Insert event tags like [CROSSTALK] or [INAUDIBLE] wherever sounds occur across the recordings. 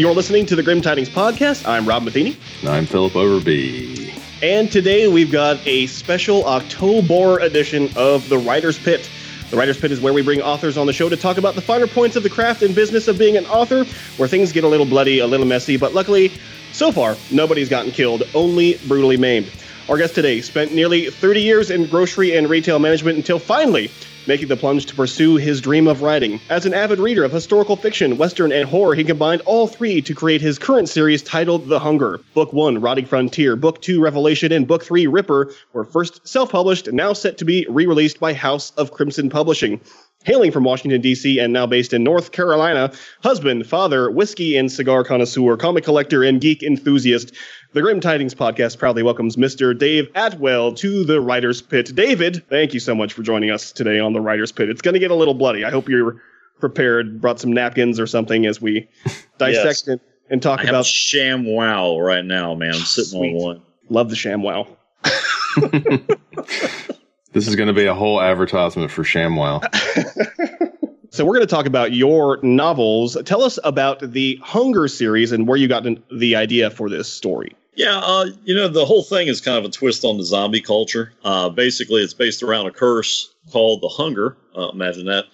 You're listening to the Grim Tidings Podcast. I'm Rob Matheny. I'm Philip Overby. And today we've got a special October edition of The Writer's Pit. The Writer's Pit is where we bring authors on the show to talk about the finer points of the craft and business of being an author, where things get a little bloody, a little messy, but luckily, so far, nobody's gotten killed, only brutally maimed. Our guest today spent nearly 30 years in grocery and retail management until finally making the plunge to pursue his dream of writing. As an avid reader of historical fiction, western, and horror, he combined all three to create his current series titled The Hunger. Book 1, Rotting Frontier, Book 2, Revelation, and Book 3, Ripper were first self published, now set to be re released by House of Crimson Publishing. Hailing from Washington, D.C., and now based in North Carolina, husband, father, whiskey and cigar connoisseur, comic collector, and geek enthusiast, the Grim Tidings podcast proudly welcomes Mr. Dave Atwell to the Writer's Pit. David, thank you so much for joining us today on the Writer's Pit. It's going to get a little bloody. I hope you're prepared, brought some napkins or something as we [LAUGHS] dissect Yes. it and talk I about. Sham Wow right now, man. I'm sitting Sweet. on one. Love the sham wow. [LAUGHS] [LAUGHS] This is going to be a whole advertisement for ShamWow. [LAUGHS] So we're going to talk about your novels. Tell us about the Hunger series and where you got the idea for this story. Yeah, uh, you know, the whole thing is kind of a twist on the zombie culture. Uh, basically, it's based around a curse called the hunger. Uh, imagine that.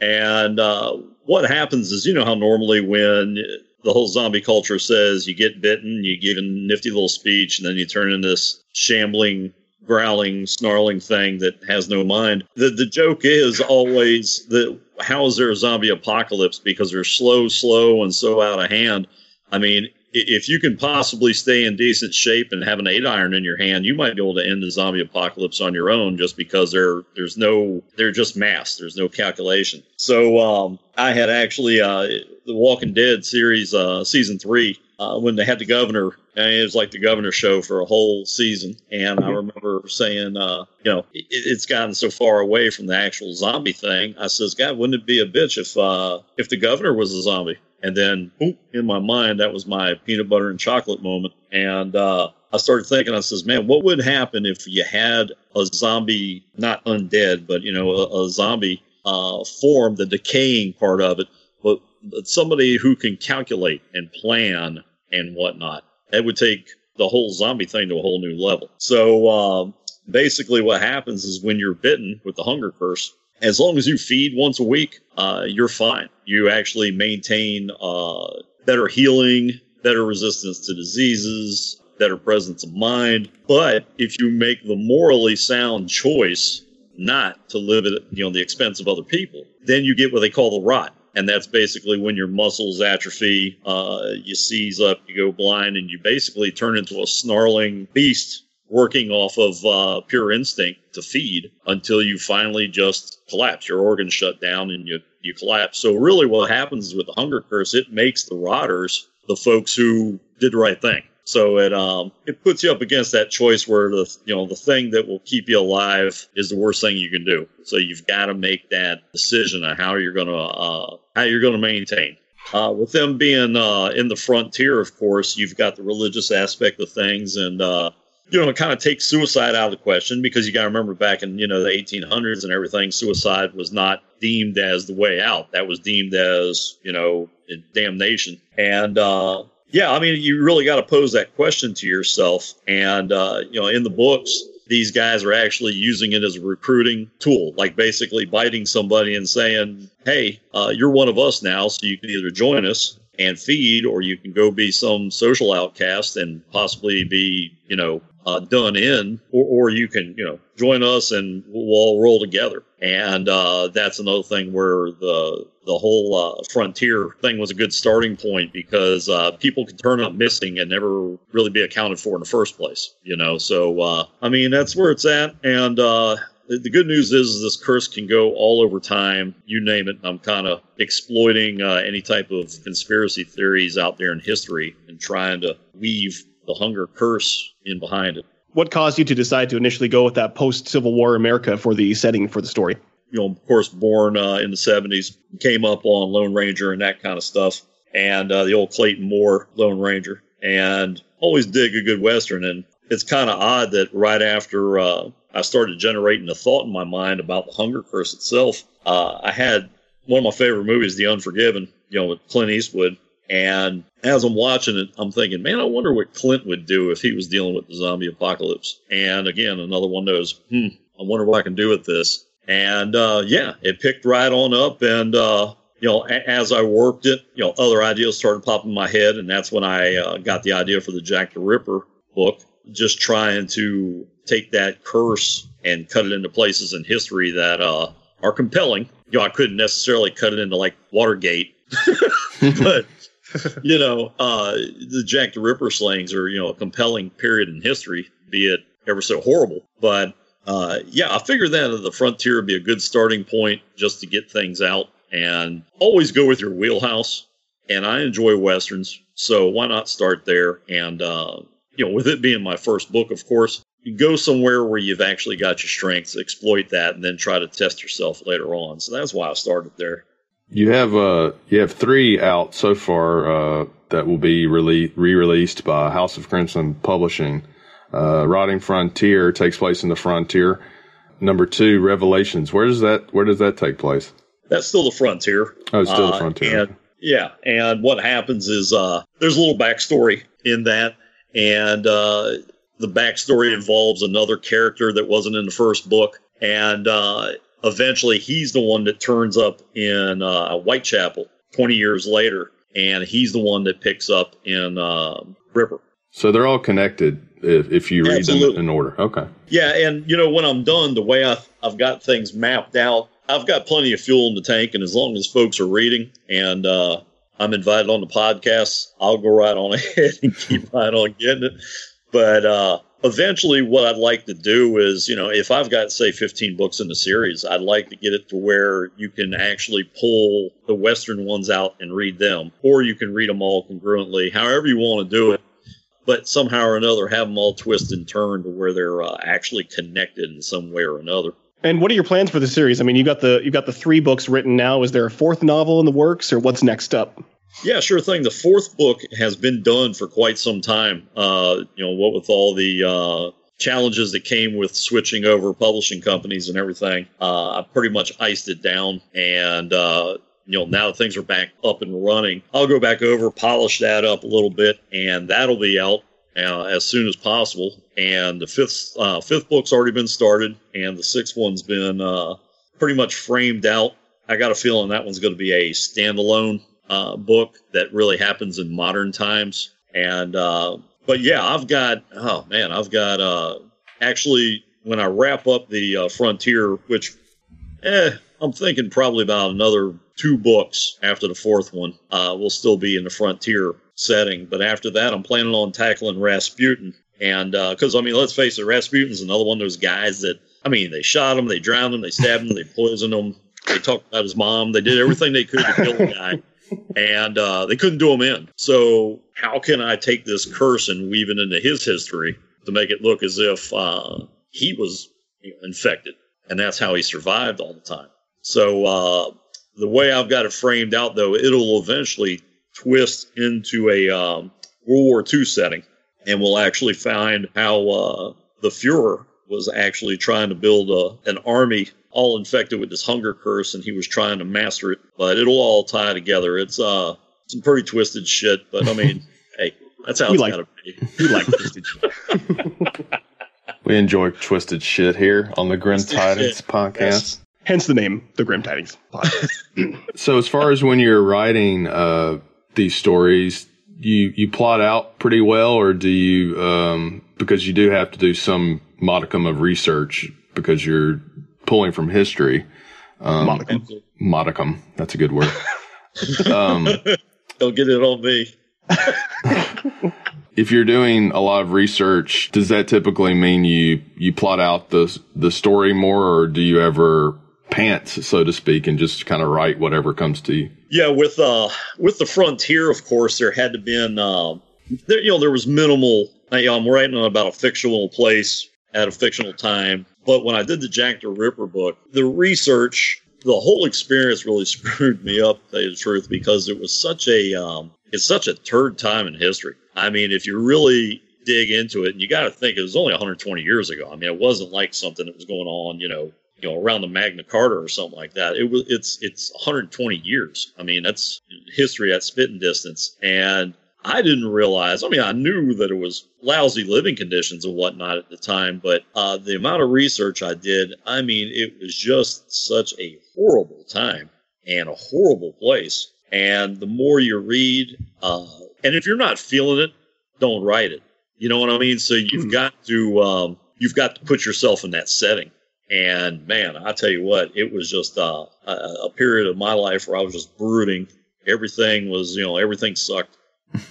And uh, what happens is, you know, how normally when the whole zombie culture says you get bitten, you give a nifty little speech, and then you turn into this shambling, growling, snarling thing that has no mind. The the joke is always that how is there a zombie apocalypse because they're slow, slow, and so out of hand. I mean, if you can possibly stay in decent shape and have an eight iron in your hand, you might be able to end the zombie apocalypse on your own just because there there's no they're just mass. There's no calculation. So um, I had actually uh, the Walking Dead series uh, season three uh, when they had the governor. And it was like the governor show for a whole season, and I remember saying, uh, you know, it, it's gotten so far away from the actual zombie thing. I says, God, wouldn't it be a bitch if uh, if the governor was a zombie? And then boom, in my mind, that was my peanut butter and chocolate moment. And uh, I started thinking, I says, man, what would happen if you had a zombie, not undead, but, you know, a, a zombie uh, form, the decaying part of it, but, but somebody who can calculate and plan and whatnot? That would take the whole zombie thing to a whole new level. So um, basically, what happens is when you're bitten with the hunger curse, as long as you feed once a week, uh, you're fine. You actually maintain uh, better healing, better resistance to diseases, better presence of mind. But if you make the morally sound choice not to live at you know the expense of other people, then you get what they call the rot. And that's basically when your muscles atrophy, uh, you seize up, you go blind, and you basically turn into a snarling beast working off of uh, pure instinct to feed until you finally just collapse. Your organs shut down and you, you collapse. So, really, what happens with the hunger curse, it makes the rotters the folks who did the right thing. So it um it puts you up against that choice where the you know the thing that will keep you alive is the worst thing you can do. So you've got to make that decision on how you're gonna uh, how you're gonna maintain. Uh, with them being uh, in the frontier, of course, you've got the religious aspect of things, and uh, you know, kind of take suicide out of the question because you got to remember back in you know the 1800s and everything, suicide was not deemed as the way out. That was deemed as you know damnation. And uh, yeah, I mean, you really got to pose that question to yourself. And uh, you know, in the books, these guys are actually using it as a recruiting tool, like basically biting somebody and saying, "Hey, uh, you're one of us now, so you can either join us." And feed, or you can go be some social outcast and possibly be, you know, uh, done in, or, or you can, you know, join us and we'll all roll together. And uh, that's another thing where the the whole uh, frontier thing was a good starting point because uh, people could turn up missing and never really be accounted for in the first place. You know, so uh, I mean that's where it's at. And uh, the, good news is this curse can go all over time. You name it. I'm kind of exploiting uh, any type of conspiracy theories out there in history and trying to weave the hunger curse in behind it. What caused you to decide to initially go with that post Civil War America for the setting for the story? you know, of course, born uh, in the 70s, came up on Lone Ranger and that kind of stuff, and uh, the old Clayton Moore Lone Ranger, and always dig a good Western. And it's kind of odd that right after uh, I started generating a thought in my mind about the Hunger Curse itself, uh, I had one of my favorite movies, The Unforgiven, you know, with Clint Eastwood. And as I'm watching it, I'm thinking, man, I wonder what Clint would do if he was dealing with the zombie apocalypse. And again, another one knows, hmm, I wonder what I can do with this. And uh, yeah, it picked right on up. And uh, you know, a- as I worked it, you know, other ideas started popping in my head, and that's when I uh, got the idea for the Jack the Ripper book. Just trying to take that curse and cut it into places in history that uh, are compelling. You know, I couldn't necessarily cut it into like Watergate, [LAUGHS] but [LAUGHS] you know, uh, the Jack the Ripper slayings are you know a compelling period in history, be it ever so horrible. But uh, yeah, I figured that the frontier would be a good starting point just to get things out, and always go with your wheelhouse. And I enjoy westerns, so why not start there? And uh, you know, with it being my first book, of course, you go somewhere where you've actually got your strengths, exploit that, and then try to test yourself later on. So that's why I started there. You have uh you have three out so far uh, that will be rele- re-released by House of Crimson Publishing. Uh, Rotting Frontier takes place in the frontier. Number two, Revelations. Where does that Where does that take place? That's still the frontier. Oh, it's still the Uh, frontier. and- yeah, and what happens is uh, there's a little backstory in that, and uh, the backstory involves another character that wasn't in the first book, and uh, eventually he's the one that turns up in uh, Whitechapel 20 years later, and he's the one that picks up in uh, Ripper. So they're all connected if, if you read them in order. Okay. Yeah, and you know when I'm done, the way I, I've got things mapped out, I've got plenty of fuel in the tank, and as long as folks are reading and uh, I'm invited on the podcast, I'll go right on [LAUGHS] ahead and keep right on getting it. But uh, eventually, what I'd like to do is, you know, if I've got say 15 books in the series, I'd like to get it to where you can actually pull the Western ones out and read them, or you can read them all congruently, however you want to do it but somehow or another have them all twist and turn to where they're uh, actually connected in some way or another. And what are your plans for the series? I mean, you got the you got the three books written now. Is there a fourth novel in the works, or what's next up? Yeah, sure thing. The fourth book has been done for quite some time. Uh, you know, what with all the uh, challenges that came with switching over publishing companies and everything, uh, I pretty much iced it down. And uh, you know, now that things are back up and running, I'll go back over, polish that up a little bit, and that'll be out uh, as soon as possible. And the fifth uh, fifth book's already been started, and the sixth one's been uh, pretty much framed out. I got a feeling that one's going to be a standalone uh, book that really happens in modern times. And uh, but yeah, I've got oh man, I've got uh, actually when I wrap up the uh, Frontier, which eh, I'm thinking probably about another two books after the fourth one. Uh, will still be in the Frontier setting, but after that, I'm planning on tackling Rasputin. And because I mean, let's face it, Rasputin's another one of those guys that I mean, they shot him, they drowned him, they stabbed him, they poisoned him, they talked about his mom, they did everything they could to kill the guy and uh, they couldn't do him in. So how can I take this curse and weave it into his history to make it look as if uh, he was infected, and that's how he survived all the time? So uh, the way I've got it framed out, though, it'll eventually twist into a um, World War II setting, and we'll actually find how uh, the Fuhrer was actually trying to build a, an army all infected with this hunger curse, and he was trying to master it. But it'll all tie together. It's uh some pretty twisted shit, but I mean, [LAUGHS] hey, that's how We it's like- gotta be. You like twisted shit. [LAUGHS] We enjoy twisted shit here on the Grim Twisted Tidings shit. podcast. Yes. Hence the name, the Grim Tidings podcast. [LAUGHS] So as far as when you're writing uh, these stories, you you plot out pretty well, or do you um, because you do have to do some modicum of research because you're pulling from history. Um, Modicum. modicum, that's a good word. [LAUGHS] um, Don't get it on me. [LAUGHS] if you're doing a lot of research, does that typically mean you you plot out the the story more, or do you ever pants, so to speak, and just kind of write whatever comes to you? Yeah, with uh with the frontier, of course, there had to been uh, there you know there was minimal. I, I'm writing about a fictional place at a fictional time, but when I did the Jack the Ripper book, the research, the whole experience really [LAUGHS] screwed me up. To tell you the truth, because it was such a um, it's such a turd time in history. I mean, if you really dig into it, and you got to think it was only 120 years ago. I mean, it wasn't like something that was going on, you know, you know around the Magna Carta or something like that. It was it's it's 120 years. I mean that's history at spitting distance, and I didn't realize. I mean, I knew that it was lousy living conditions and whatnot at the time, but uh, the amount of research I did, I mean, it was just such a horrible time and a horrible place. And the more you read, uh, and if you're not feeling it, don't write it. You know what I mean? So you've mm-hmm. got to um, you've got to put yourself in that setting. And man, I tell you what, it was just uh, a, a period of my life where I was just brooding. Everything was, you know, everything sucked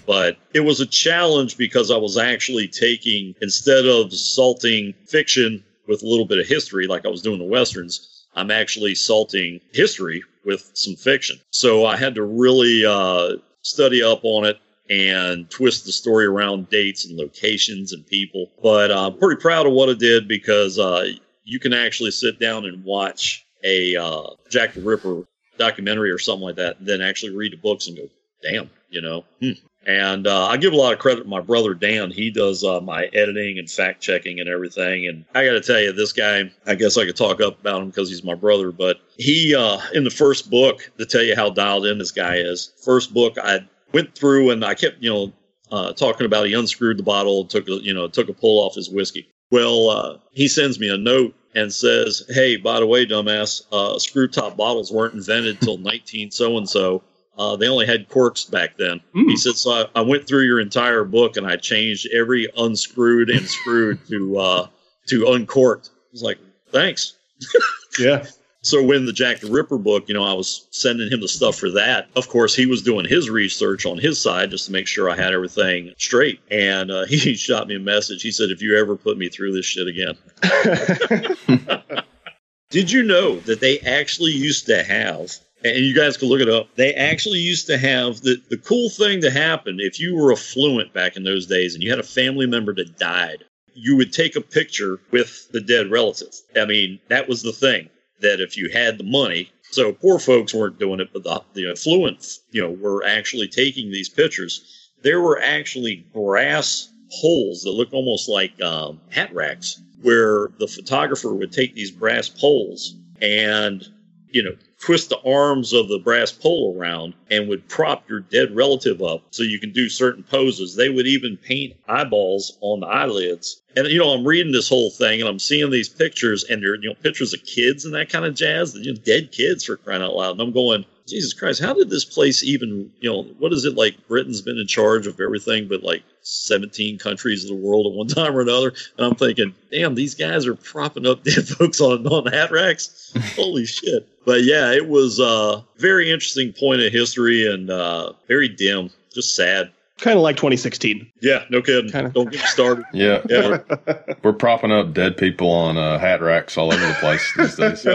but it was a challenge because I was actually taking, instead of salting fiction with a little bit of history, like I was doing the Westerns, I'm actually salting history with some fiction. So I had to really uh, study up on it and twist the story around dates and locations and people. But uh, I'm pretty proud of what I did because uh, you can actually sit down and watch a uh, Jack the Ripper documentary or something like that, and then actually read the books and go, damn, you know, hmm, and uh, I give a lot of credit to my brother Dan. He does uh, my editing and fact checking and everything. And I got to tell you, this guy, I guess I could talk up about him because he's my brother. But he, uh, in the first book, to tell you how dialed in this guy is, first book, I went through and I kept, you know, uh, talking about he unscrewed the bottle, took a, you know, took a pull off his whiskey. Well, uh, he sends me a note and says, "Hey, by the way, dumbass, uh, screw top bottles weren't invented till [LAUGHS] 19 so and so." Uh, they only had corks back then. Mm. He said, so I, I, went through your entire book and I changed every unscrewed and screwed to uh, to uncorked. I was like, thanks. [LAUGHS] yeah. So when the Jack the Ripper book, you know, I was sending him the stuff for that. Of course, he was doing his research on his side just to make sure I had everything straight. And uh, [LAUGHS] he shot me a message. He said, "If you ever put me through this shit again." [LAUGHS] Did you know that they actually used to have and you guys can look it up. They actually used to have the, the cool thing to happen if you were affluent back in those days and you had a family member that died, you would take a picture with the dead relative. I mean, that was the thing that if you had the money, so poor folks weren't doing it, but the, the affluent, you know, were actually taking these pictures. There were actually brass poles that looked almost like um, hat racks where the photographer would take these brass poles and, you know, twist the arms of the brass pole around and would prop your dead relative up so you can do certain poses. They would even paint eyeballs on the eyelids. And you know, I'm reading this whole thing and I'm seeing these pictures and they're you know pictures of kids and that kind of jazz, you know, dead kids for crying out loud. And I'm going, Jesus Christ, how did this place even, you know, what is it like? Britain's been in charge of everything but like 17 countries of the world at one [LAUGHS] time or another. And I'm thinking, damn, these guys are propping up [LAUGHS] dead folks on, on hat racks. [LAUGHS] Holy shit. But yeah, it was a very interesting point of history and uh, very dim, just sad. Kind of like 2016. Yeah, no kidding. Kinda. Don't get started. Yeah, yeah. We're, we're, propping up dead people on uh, hat racks all over the place these days.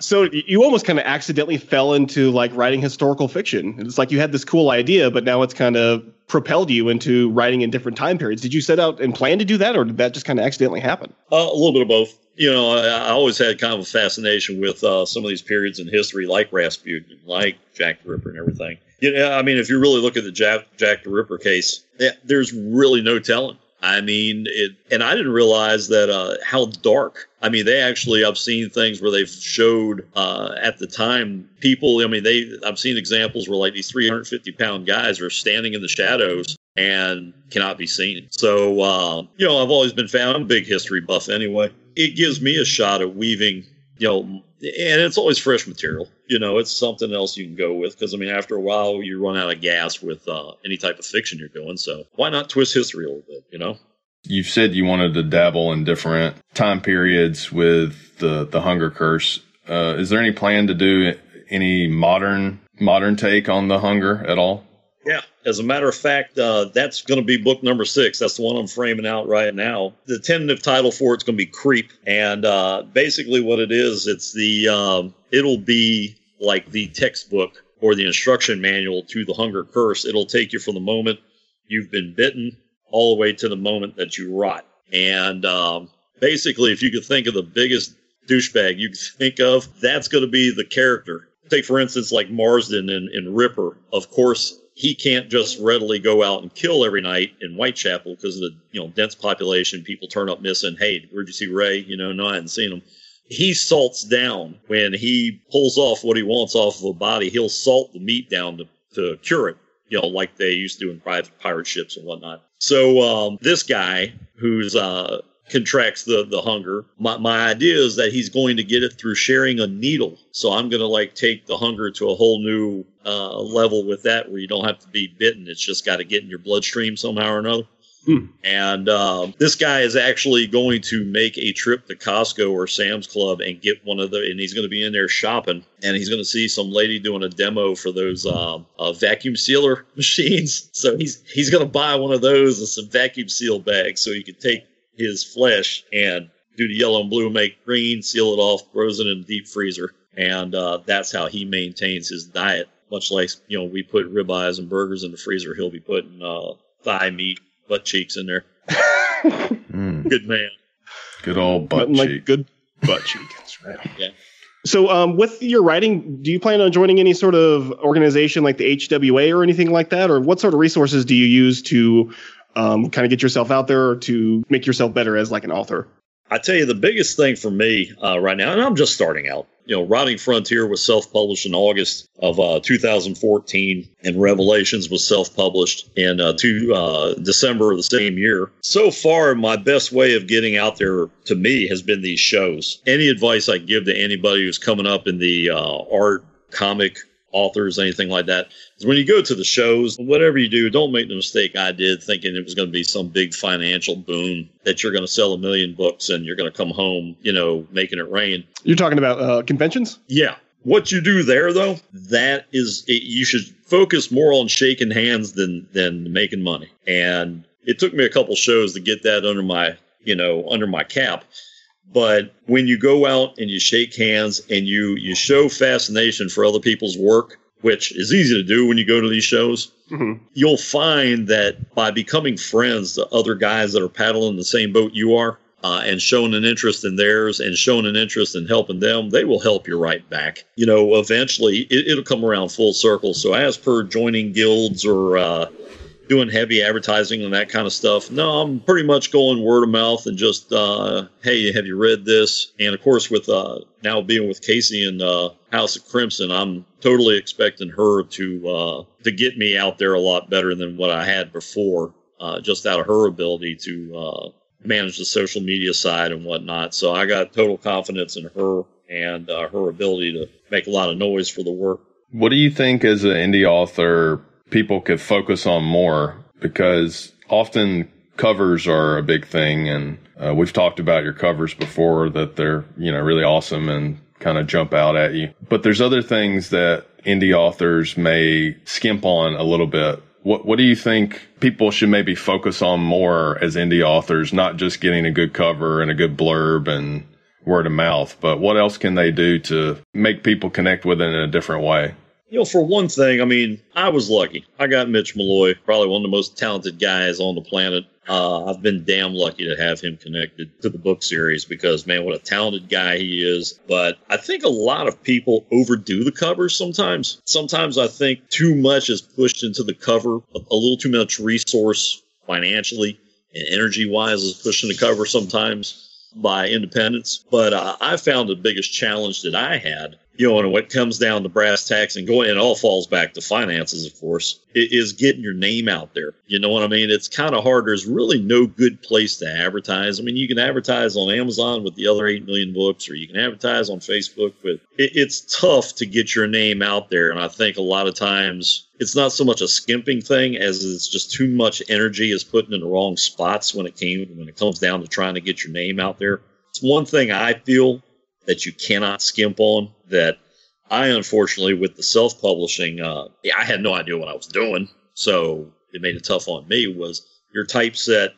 So you almost kind of accidentally fell into like writing historical fiction. It's like you had this cool idea, but now it's kind of propelled you into writing in different time periods. Did you set out and plan to do that, or did that just kind of accidentally happen? Uh, a little bit of both. You know, I, I always had kind of a fascination with uh, some of these periods in history, like Rasputin, like Jack the Ripper, and everything. You know, I mean, if you really look at the Jack, Jack the Ripper case, yeah, there's really no telling I mean, it, and I didn't realize that uh, how dark. I mean, they actually I've seen things where they've showed uh, at the time people. I mean, they I've seen examples where like these 350 pound guys are standing in the shadows and cannot be seen. So uh, you know, I've always been found big history buff anyway. It gives me a shot at weaving, you know, and it's always fresh material. You know, it's something else you can go with because I mean, after a while, you run out of gas with uh, any type of fiction you're doing. So why not twist history a little bit? You know. You've said you wanted to dabble in different time periods with the the Hunger Curse. Uh, is there any plan to do any modern modern take on the Hunger at all? Yeah. As a matter of fact, uh, that's going to be book number six. That's the one I'm framing out right now. The tentative title for it's going to be Creep, and uh, basically what it is, it's the um, it'll be like the textbook or the instruction manual to the Hunger Curse. It'll take you from the moment you've been bitten all the way to the moment that you rot. And um, basically, if you could think of the biggest douchebag you could think of, that's going to be the character. Take, for instance, like Marsden and, and Ripper. Of course, he can't just readily go out and kill every night in Whitechapel because of the you know dense population. People turn up missing. Hey, where'd you see Ray? You know, no, I hadn't seen him. he salts down when he pulls off what he wants off of a body. He'll salt the meat down to, to cure it, you know, like they used to in private pirate ships and whatnot. So um, this guy who's uh, contracts the the hunger. My my idea is that he's going to get it through sharing a needle. So I'm going to like take the hunger to a whole new uh, level with that, where you don't have to be bitten. It's just got to get in your bloodstream somehow or another. Hmm. And um, this guy is actually going to make a trip to Costco or Sam's Club and get one of the, and he's going to be in there shopping, and he's going to see some lady doing a demo for those um, uh, vacuum sealer [LAUGHS] machines. So he's he's going to buy one of those and some vacuum seal bags, so he can take his flesh and do the yellow and blue, make green, seal it off, throws it in a deep freezer, and uh, that's how he maintains his diet. Much like you know, we put ribeyes and burgers in the freezer, he'll be putting uh, thigh meat butt cheeks in there. [LAUGHS] mm. Good man. Good old butt Nothing cheek. Like good butt cheek. That's right. Yeah. So, um, with your writing, do you plan on joining any sort of organization like the HWA or anything like that, or what sort of resources do you use to um, kind of get yourself out there to make yourself better as like an author? I tell you, the biggest thing for me uh, right now, and I'm just starting out. You know, Rotting Frontier was self-published in August of uh, 2014, and Revelations was self-published in uh, two, uh, December of the same year. So far, my best way of getting out there to me has been these shows. Any advice I give to anybody who's coming up in the uh, art, comic, authors, anything like that. Because when you go to the shows, whatever you do, don't make the mistake I did thinking it was going to be some big financial boom that you're going to sell a million books and you're going to come home, you know, making it rain. You're talking about uh, conventions? Yeah. What you do there, though, that is, it, you should focus more on shaking hands than than making money. And it took me a couple shows to get that under my, you know, under my cap. But when you go out and you shake hands and you you show fascination for other people's work, which is easy to do when you go to these shows, mm-hmm. you'll find that by becoming friends to other guys that are paddling the same boat you are, uh, and showing an interest in theirs and showing an interest in helping them, they will help you right back. You know, eventually it, will come around full circle. So, as per joining guilds or uh, doing heavy advertising and that kind of stuff. No, I'm pretty much going word of mouth and just, uh, hey, have you read this? And of course, with uh, now being with Casey and uh, House of Crimson, I'm totally expecting her to uh, to get me out there a lot better than what I had before, uh, just out of her ability to uh, manage the social media side and whatnot. So I got total confidence in her and her ability to make a lot of noise for the work. What do you think as an indie author people could focus on more because often covers are a big thing. And uh, we've talked about your covers before that they're you know really awesome and kind of jump out at you. But there's other things that indie authors may skimp on a little bit. What what do you think people should maybe focus on more as indie authors? Not just getting a good cover and a good blurb and word of mouth but what else can they do to make people connect with it in a different way you know, for one thing, I mean, I was lucky. I got Mitch Malloy, probably one of the most talented guys on the planet. Uh, I've been damn lucky to have him connected to the book series because, man, what a talented guy he is. But I think a lot of people overdo the covers sometimes. Sometimes I think too much is pushed into the cover, a, little too much resource financially and energy wise is pushed into cover sometimes by independents. But uh, I found the biggest challenge that I had you know, and what comes down to brass tacks and going, it all falls back to finances, of course, is getting your name out there. You know what I mean? It's kind of hard. There's really no good place to advertise. I mean, you can advertise on Amazon with the other 8 million books, or you can advertise on Facebook, but it, it's tough to get your name out there. And I think a lot of times it's not so much a skimping thing as it's just too much energy is putting in the wrong spots when it came, when it comes down to trying to get your name out there. It's one thing I feel that you cannot skimp on. That I unfortunately, with the self publishing, uh, I had no idea what I was doing, so it made it tough on me. Was your typeset,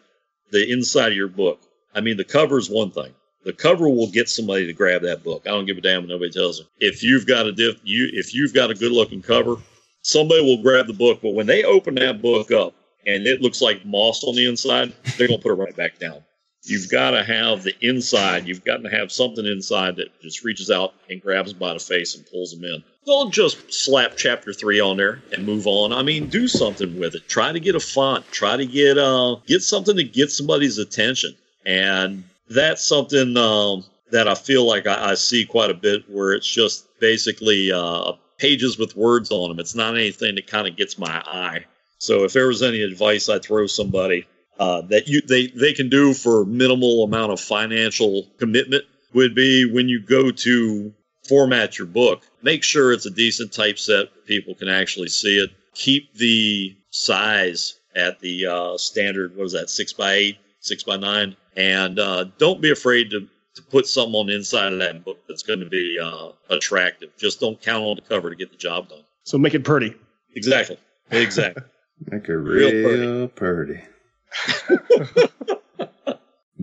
the inside of your book? I mean, the cover is one thing. The cover will get somebody to grab that book. I don't give a damn what nobody tells them. If you've got a diff, you if you've got a good looking cover, somebody will grab the book. But when they open that book up and it looks like moss on the inside, they're gonna put it right back down you've got to have the inside. You've got to have something inside that just reaches out and grabs them by the face and pulls them in. Don't just slap chapter three on there and move on. I mean, do something with it. Try to get a font. Try to get uh get something to get somebody's attention. And that's something um, that I feel like I, I see quite a bit where it's just basically uh, pages with words on them. It's not anything that kind of gets my eye. So if there was any advice I'd throw somebody uh, that you they they can do for minimal amount of financial commitment would be when you go to format your book, make sure it's a decent typeset people can actually see it. Keep the size at the uh, standard. What is that? Six by eight, six by nine, and uh, don't be afraid to to put something on the inside of that book that's going to be uh, attractive. Just don't count on the cover to get the job done. So make it pretty. Exactly. Exactly. [LAUGHS] make it real, real pretty. pretty.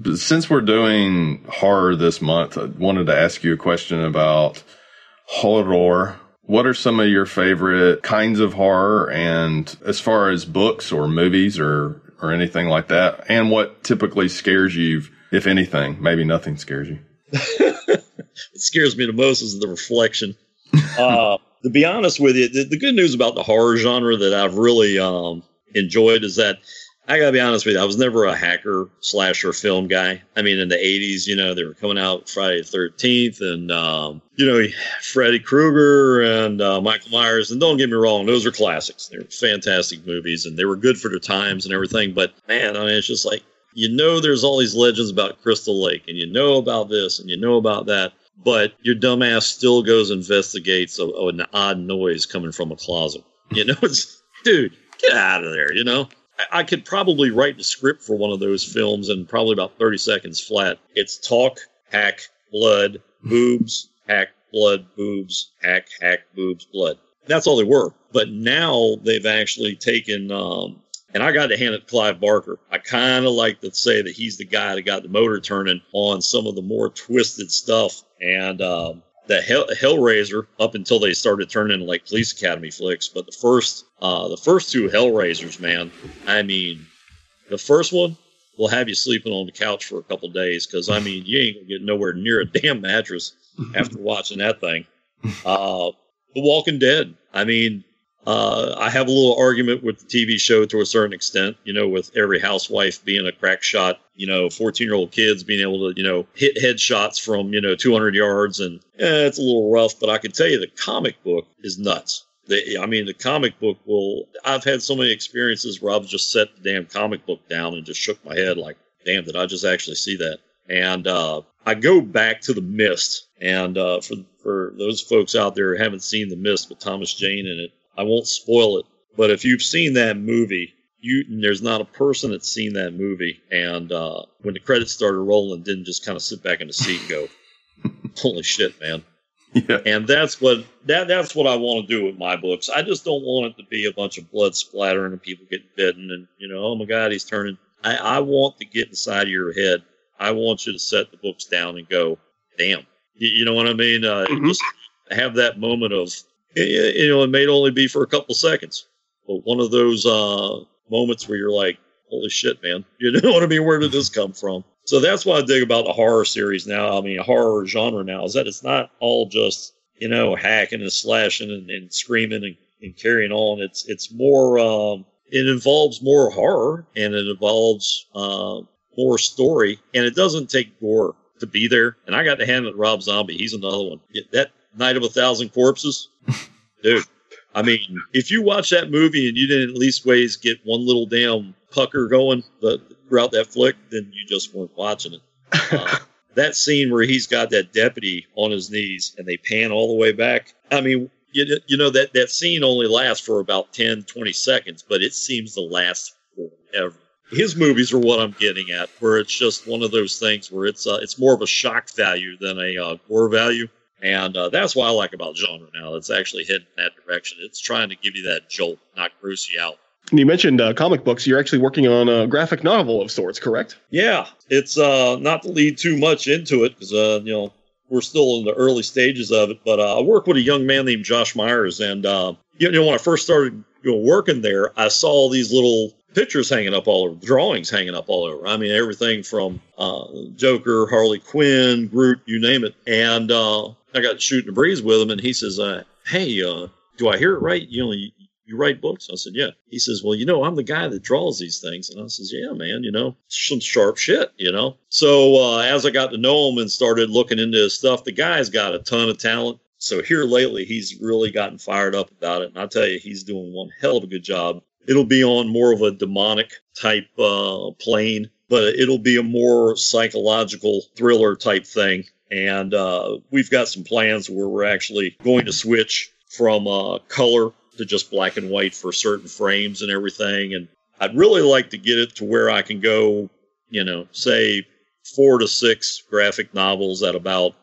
[LAUGHS] since we're doing horror this month, I wanted to ask you a question about horror. What are some of your favorite kinds of horror and as far as books or movies or or anything like that? And what typically scares you if anything, maybe nothing scares you. [LAUGHS] what scares me the most is the reflection. Uh, to be honest with you, the, the, good news about the horror genre that I've really um, enjoyed is that I gotta be honest with you, I was never a hacker slasher film guy. I mean, in the '80s, you know, they were coming out Friday the Thirteenth, and um, you know, Freddy Krueger and uh, Michael Myers. And don't get me wrong, those are classics. They were fantastic movies, and they were good for their times and everything. But man, I mean, it's just like you know there's all these legends about Crystal Lake, and you know about this, and you know about that, but your dumbass still goes investigates a, an odd noise coming from a closet. You know, [LAUGHS] it's dude, get out of there. You know, I, could probably write the script for one of those films in probably about 30 seconds flat. It's talk, hack, blood, boobs, hack, blood, boobs, hack, hack, boobs, blood. That's all they were. But now they've actually taken um, and I got to hand it to Clive Barker. I kind of like to say that he's the guy that got the motor turning on some of the more twisted stuff. And um, the Hell, Hellraiser, up until they started turning into like Police Academy flicks, but the first, uh, the first two Hellraisers, man, I mean, the first one will have you sleeping on the couch for a couple days because I mean, you ain't gonna get nowhere near a [LAUGHS] damn mattress after watching that thing. [LAUGHS] Uh, the Walking Dead. I mean, uh, I have a little argument with the TV show to a certain extent, you know, with every housewife being a crack shot, you know, 14 year old kids being able to, you know, hit headshots from, you know, 200 yards. And eh, it's a little rough, but I can tell you the comic book is nuts. I mean, the comic book will, I've had so many experiences where I've just set the damn comic book down and just shook my head like, damn, did I just actually see that? And uh, I go back to the mist. And uh, for, for those folks out there who haven't seen the mist with Thomas Jane in it, I won't spoil it, but if you've seen that movie, you there's not a person that's seen that movie, and uh, when the credits started rolling, didn't just kind of sit back in the seat and go, [LAUGHS] "Holy shit, man!" Yeah. And that's what that that's what I want to do with my books. I just don't want it to be a bunch of blood splattering and people getting bitten and you know, oh my god, he's turning. I, I want to get inside of your head. I want you to set the books down and go, damn. You, you know what I mean? Uh, mm-hmm. Just have that moment of you know, it may only be for a couple seconds, but one of those uh, moments where you're like, holy shit, man. [LAUGHS] You know what I mean? Where did this come from? So that's why I dig about the horror series now. I mean, horror genre now is that it's not all just, you know, hacking and slashing and, and screaming and, and, carrying on. It's, it's more, um, it involves more horror and it involves, uh, more story and it doesn't take gore to be there. And I got to hand it to Rob Zombie. He's another one. That Night of a Thousand Corpses, [LAUGHS] dude. I mean, if you watch that movie and you didn't at least ways get one little damn pucker going throughout that flick, then you just weren't watching it. Uh, [LAUGHS] that scene where he's got that deputy on his knees and they pan all the way back. I mean, you, you know, that, that scene only lasts for about 10, 20 seconds, but it seems to last forever. His movies are what I'm getting at, where it's just one of those things where it's uh, it's more of a shock value than a uh, gore value. And uh, that's what I like about genre now. It's actually heading in that direction. It's trying to give you that jolt, not gross you out. You mentioned uh, comic books. You're actually working on a graphic novel of sorts, correct? Yeah, it's uh, not to lead too much into it because uh, you know we're still in the early stages of it. But uh, I work with a young man named Josh Myers, and uh, you know when I first started you know, working there, I saw all these little pictures hanging up all over, drawings hanging up all over. I mean, everything from uh, Joker, Harley Quinn, Groot, you name it. And uh, I got shooting the breeze with him, and he says, uh, "Hey, uh, do I hear it right? You know, you, you write books? I said, yeah. He says, well, you know, I'm the guy that draws these things. And I says, yeah, man, you know, some sharp shit, you know? So uh, as I got to know him and started looking into his stuff, the guy's got a ton of talent. So here lately, he's really gotten fired up about it. And I tell you, he's doing one hell of a good job. It'll be on more of a demonic type uh, plane, but it'll be a more psychological thriller type thing. And uh, we've got some plans where we're actually going to switch from uh, color to just black and white for certain frames and everything. And I'd really like to get it to where I can go, you know, say four to six graphic novels at about,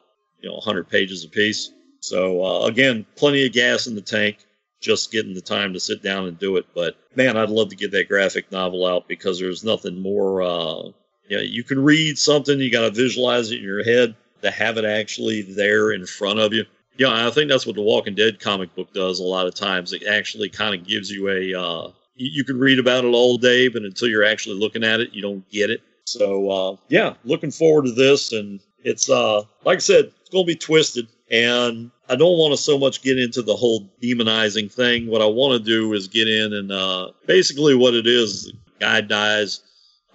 you know, 100 pages apiece. So, uh, again, plenty of gas in the tank, just getting the time to sit down and do it. But man, I'd love to get that graphic novel out because there's nothing more, uh, you know, you can read something, you got to visualize it in your head to have it actually there in front of you yeah, I think that's what the Walking Dead comic book does a lot of times. It actually kind of gives you a, uh, you, can read about it all day, but until you're actually looking at it, you don't get it. So, uh, yeah, looking forward to this. And it's, uh, like I said, it's going to be twisted. And I don't want to so much get into the whole demonizing thing. What I want to do is get in and, uh, basically what it is, the guy dies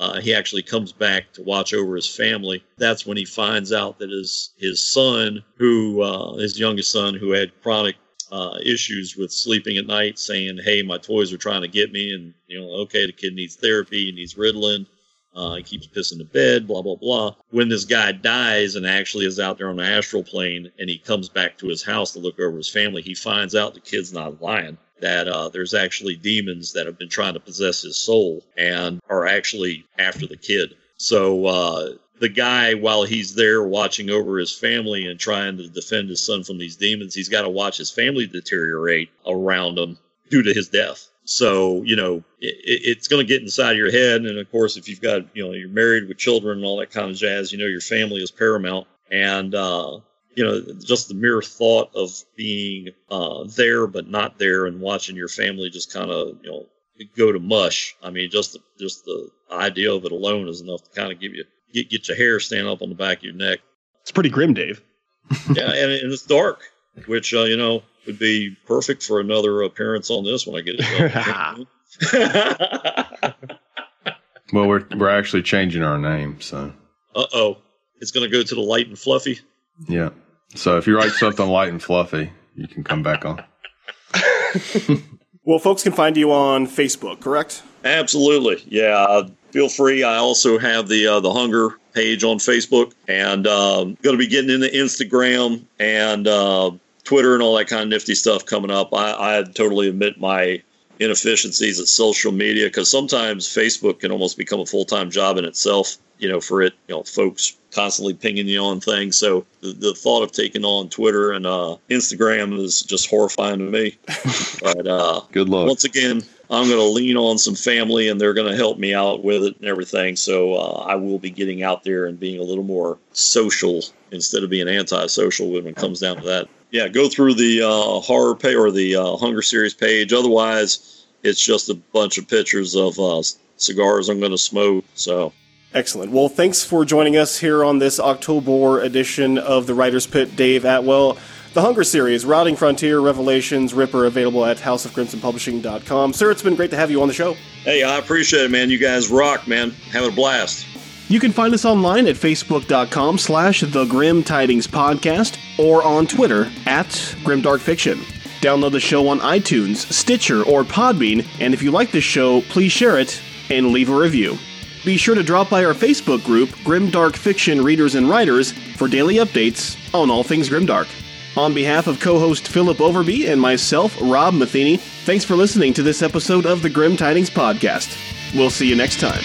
uh, he actually comes back to watch over his family. That's when he finds out that his his son, who uh, his youngest son, who had chronic uh, issues with sleeping at night, saying, "Hey, my toys are trying to get me," and you know, okay, the kid needs therapy, he needs Ritalin. Uh, he keeps pissing the bed, blah blah blah. When this guy dies and actually is out there on the astral plane, and he comes back to his house to look over his family, he finds out the kid's not lying that uh, there's actually demons that have been trying to possess his soul and are actually after the kid. So uh, the guy, while he's there watching over his family and trying to defend his son from these demons, he's got to watch his family deteriorate around him due to his death. So, you know, it, it's going to get inside your head. And of course, if you've got, you know, you're married with children and all that kind of jazz, you know, your family is paramount. And, uh, you know, just the mere thought of being uh, there but not there and watching your family just kind of, you know, go to mush. I mean, just the, just the idea of it alone is enough to kind of give you get get your hair stand up on the back of your neck. It's pretty grim, Dave. [LAUGHS] yeah, and, and, it's dark, which uh, you know would be perfect for another appearance on this when I get it. [LAUGHS] well, we're we're actually changing our name, so. Uh oh, it's going to go to the light and fluffy. Yeah. So if you write something light and fluffy, you can come back on. well, folks can find you on Facebook, correct? Absolutely. Yeah. Uh, feel free. I also have the uh, the hunger page on Facebook, and um, going to be getting into Instagram and uh, Twitter and all that kind of nifty stuff coming up. I, I totally admit my inefficiencies at social media because sometimes Facebook can almost become a full time job in itself. You know, for it, you know, folks constantly pinging you on things. So the, the thought of taking on Twitter and uh, Instagram is just horrifying to me. [LAUGHS] but uh, good luck. Once again, I'm going to lean on some family, and they're going to help me out with it and everything. So uh, I will be getting out there and being a little more social instead of being antisocial when it comes down to that. Yeah, go through the uh, horror pay or the uh, Hunger Series page. Otherwise, it's just a bunch of pictures of uh, cigars I'm going to smoke. So Excellent. Well, thanks for joining us here on this October edition of the Writer's Pit. Dave Atwell. The Hunger series, Rotting Frontier, Revelations, Ripper, available at houseofcrimsonpublishing.com. Sir, it's been great to have you on the show. Hey, I appreciate it, man. You guys rock, man. Have a blast. You can find us online at facebook.com slash the Grim Tidings Podcast or on Twitter at Grimdark Fiction. Download the show on iTunes, Stitcher, or Podbean, and if you like this show, please share it and leave a review. Be sure to drop by our Facebook group, Grimdark Fiction Readers and Writers, for daily updates on all things Grimdark. On behalf of co host Philip Overby and myself, Rob Matheny, thanks for listening to this episode of the Grim Tidings Podcast. We'll see you next time.